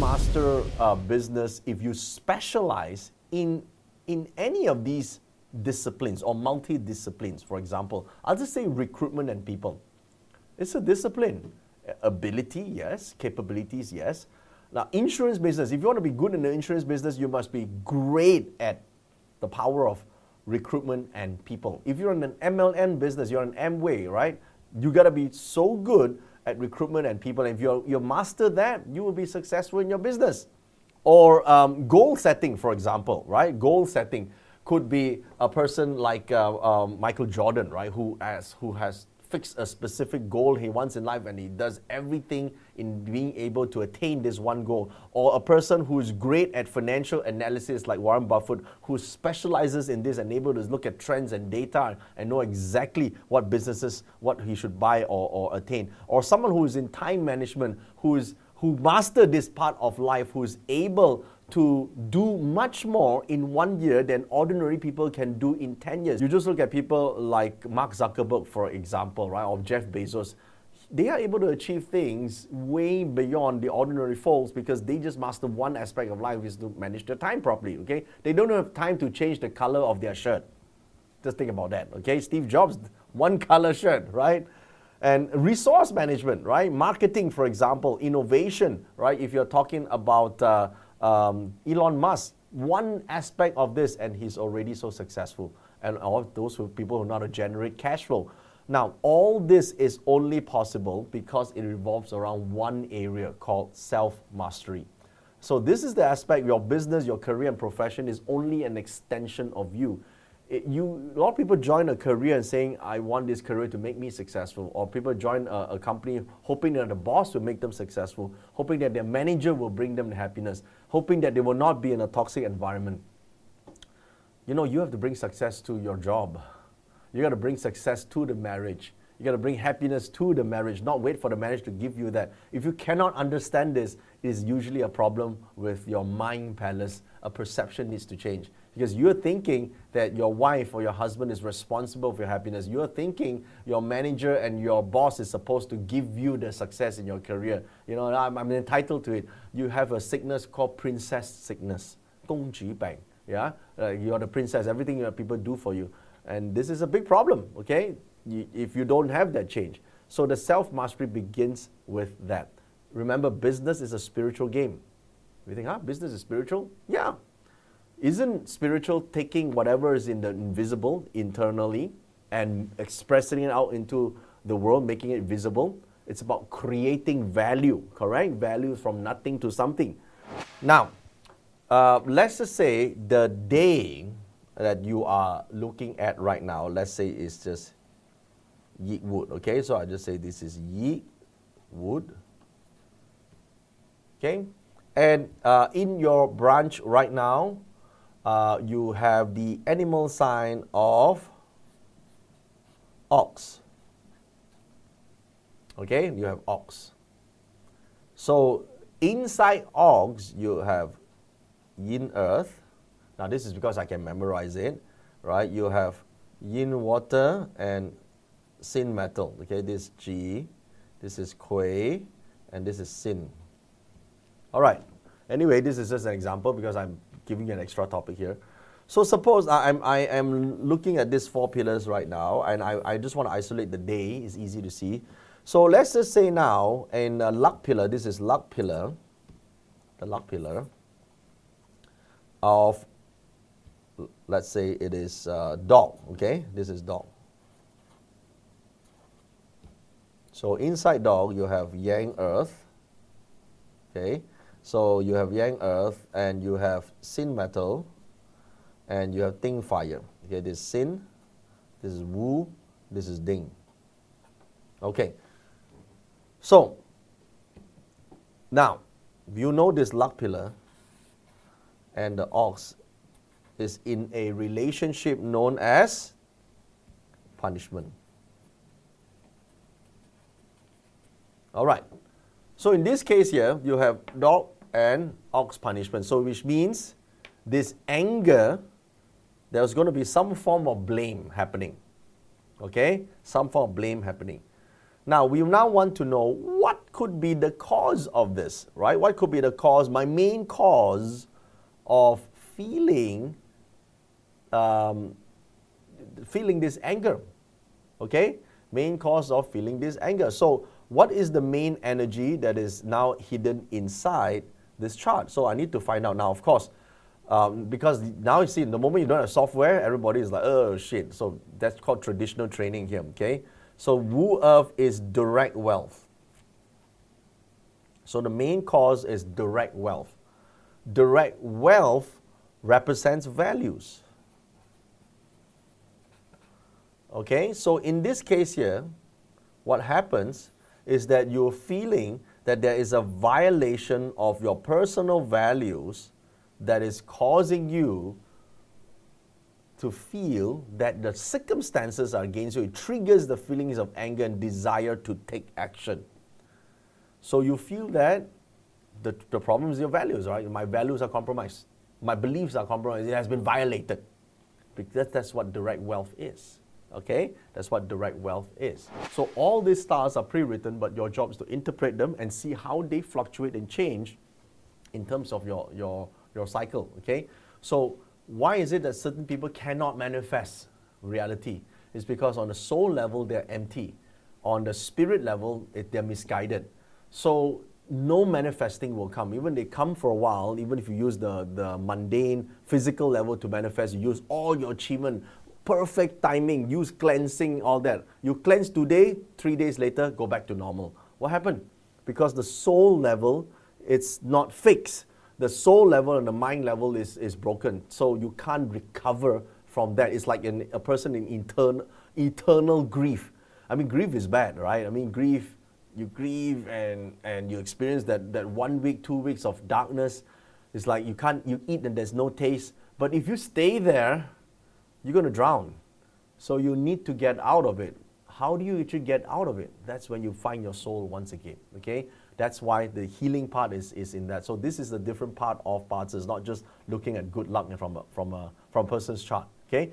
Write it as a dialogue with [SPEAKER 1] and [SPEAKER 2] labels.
[SPEAKER 1] master uh, business if you specialize in in any of these disciplines or multi-disciplines. For example, I'll just say recruitment and people. It's a discipline. Ability, yes. Capabilities, yes. Now, insurance business, if you want to be good in the insurance business, you must be great at the power of recruitment and people. If you're in an MLM business, you're an Amway, right? You got to be so good at recruitment and people. And if you you master that, you will be successful in your business. Or um, goal setting, for example, right? Goal setting could be a person like uh, um, Michael Jordan, right? Who has who has fixed a specific goal he wants in life and he does everything in being able to attain this one goal. Or a person who is great at financial analysis like Warren Buffett, who specializes in this and able to look at trends and data and know exactly what businesses, what he should buy or, or attain. Or someone who is in time management, who is who master this part of life, who is able to do much more in one year than ordinary people can do in 10 years. You just look at people like Mark Zuckerberg, for example, right, or Jeff Bezos. They are able to achieve things way beyond the ordinary folks because they just master one aspect of life is to manage their time properly, okay? They don't have time to change the color of their shirt. Just think about that, okay? Steve Jobs, one color shirt, right? And resource management, right? Marketing, for example, innovation, right? If you're talking about uh, um, Elon Musk, one aspect of this, and he's already so successful. And all those who, people who know how to generate cash flow. Now, all this is only possible because it revolves around one area called self mastery. So, this is the aspect your business, your career, and profession is only an extension of you it, you, a lot of people join a career and saying, I want this career to make me successful. Or people join a, a, company hoping that the boss will make them successful, hoping that their manager will bring them happiness, hoping that they will not be in a toxic environment. You know, you have to bring success to your job. You got to bring success to the marriage. You got to bring happiness to the marriage, not wait for the marriage to give you that. If you cannot understand this, it is usually a problem with your mind palace. A perception needs to change because you're thinking that your wife or your husband is responsible for your happiness. You're thinking your manager and your boss is supposed to give you the success in your career. You know, I'm, I'm entitled to it. You have a sickness called princess sickness, 公主病. Yeah, uh, you're the princess. Everything your people do for you, and this is a big problem. Okay, if you don't have that change, so the self mastery begins with that. Remember, business is a spiritual game. You think, huh? Business is spiritual? Yeah, isn't spiritual taking whatever is in the invisible internally and expressing it out into the world, making it visible? It's about creating value, correct? Value from nothing to something. Now, uh, let's just say the day that you are looking at right now, let's say it's just Yi wood, okay? So I just say this is Yi wood, okay? And uh, in your branch right now, uh, you have the animal sign of ox. Okay, you have ox. So inside ox, you have yin earth. Now this is because I can memorize it, right? You have yin water and Xin metal. Okay, this is Ji, this is Gui, and this is Xin. All right. Anyway, this is just an example because I'm giving you an extra topic here. So suppose I'm, I am looking at these four pillars right now, and I, I just want to isolate the day. It's easy to see. So let's just say now in a luck pillar, this is luck pillar, the luck pillar of, let's say it is uh, dog, okay? This is dog. So inside dog, you have yang earth, okay? So you have yang earth and you have Xin metal and you have ding fire. Okay, this is Xin, this is wu, this is ding. Okay. So now you know this luck pillar and the ox is in a relationship known as punishment. All right. So in this case here, you have dog and ox punishment. So which means this anger, there's going to be some form of blame happening. Okay? Some form of blame happening. Now, we now want to know what could be the cause of this, right? What could be the cause, my main cause of feeling, um, feeling this anger, okay? Main cause of feeling this anger. So, what is the main energy that is now hidden inside this chart? So, I need to find out. Now, of course, um, because now you see, the moment you don't have software, everybody is like, oh shit. So, that's called traditional training here, okay? So Wu Earth is direct wealth. So the main cause is direct wealth. Direct wealth represents values. Okay, so in this case here, what happens is that you're feeling that there is a violation of your personal values that is causing you to feel that the circumstances are against you. It triggers the feelings of anger and desire to take action. So you feel that the, the problem is your values, right? My values are compromised. My beliefs are compromised. It has been violated. Because that's what direct wealth is. Okay? That's what direct wealth is. So all these stars are pre-written, but your job is to interpret them and see how they fluctuate and change in terms of your, your, your cycle. Okay? So why is it that certain people cannot manifest reality? It's because on the soul level, they're empty. On the spirit level, it, they're misguided. So no manifesting will come. Even they come for a while, even if you use the, the mundane physical level to manifest, you use all your achievement, perfect timing, use cleansing, all that. You cleanse today, three days later, go back to normal. What happened? Because the soul level, it's not fixed the soul level and the mind level is, is broken. So you can't recover from that. It's like an, a person in eternal, eternal grief. I mean, grief is bad, right? I mean, grief, you grieve and, and you experience that, that one week, two weeks of darkness. It's like you can't, you eat and there's no taste. But if you stay there, you're going to drown. So you need to get out of it. How do you actually get out of it? That's when you find your soul once again, okay? That's why the healing part is, is in that. So this is the different part of parts. It's not just looking at good luck from a, from a, from a person's chart. Okay?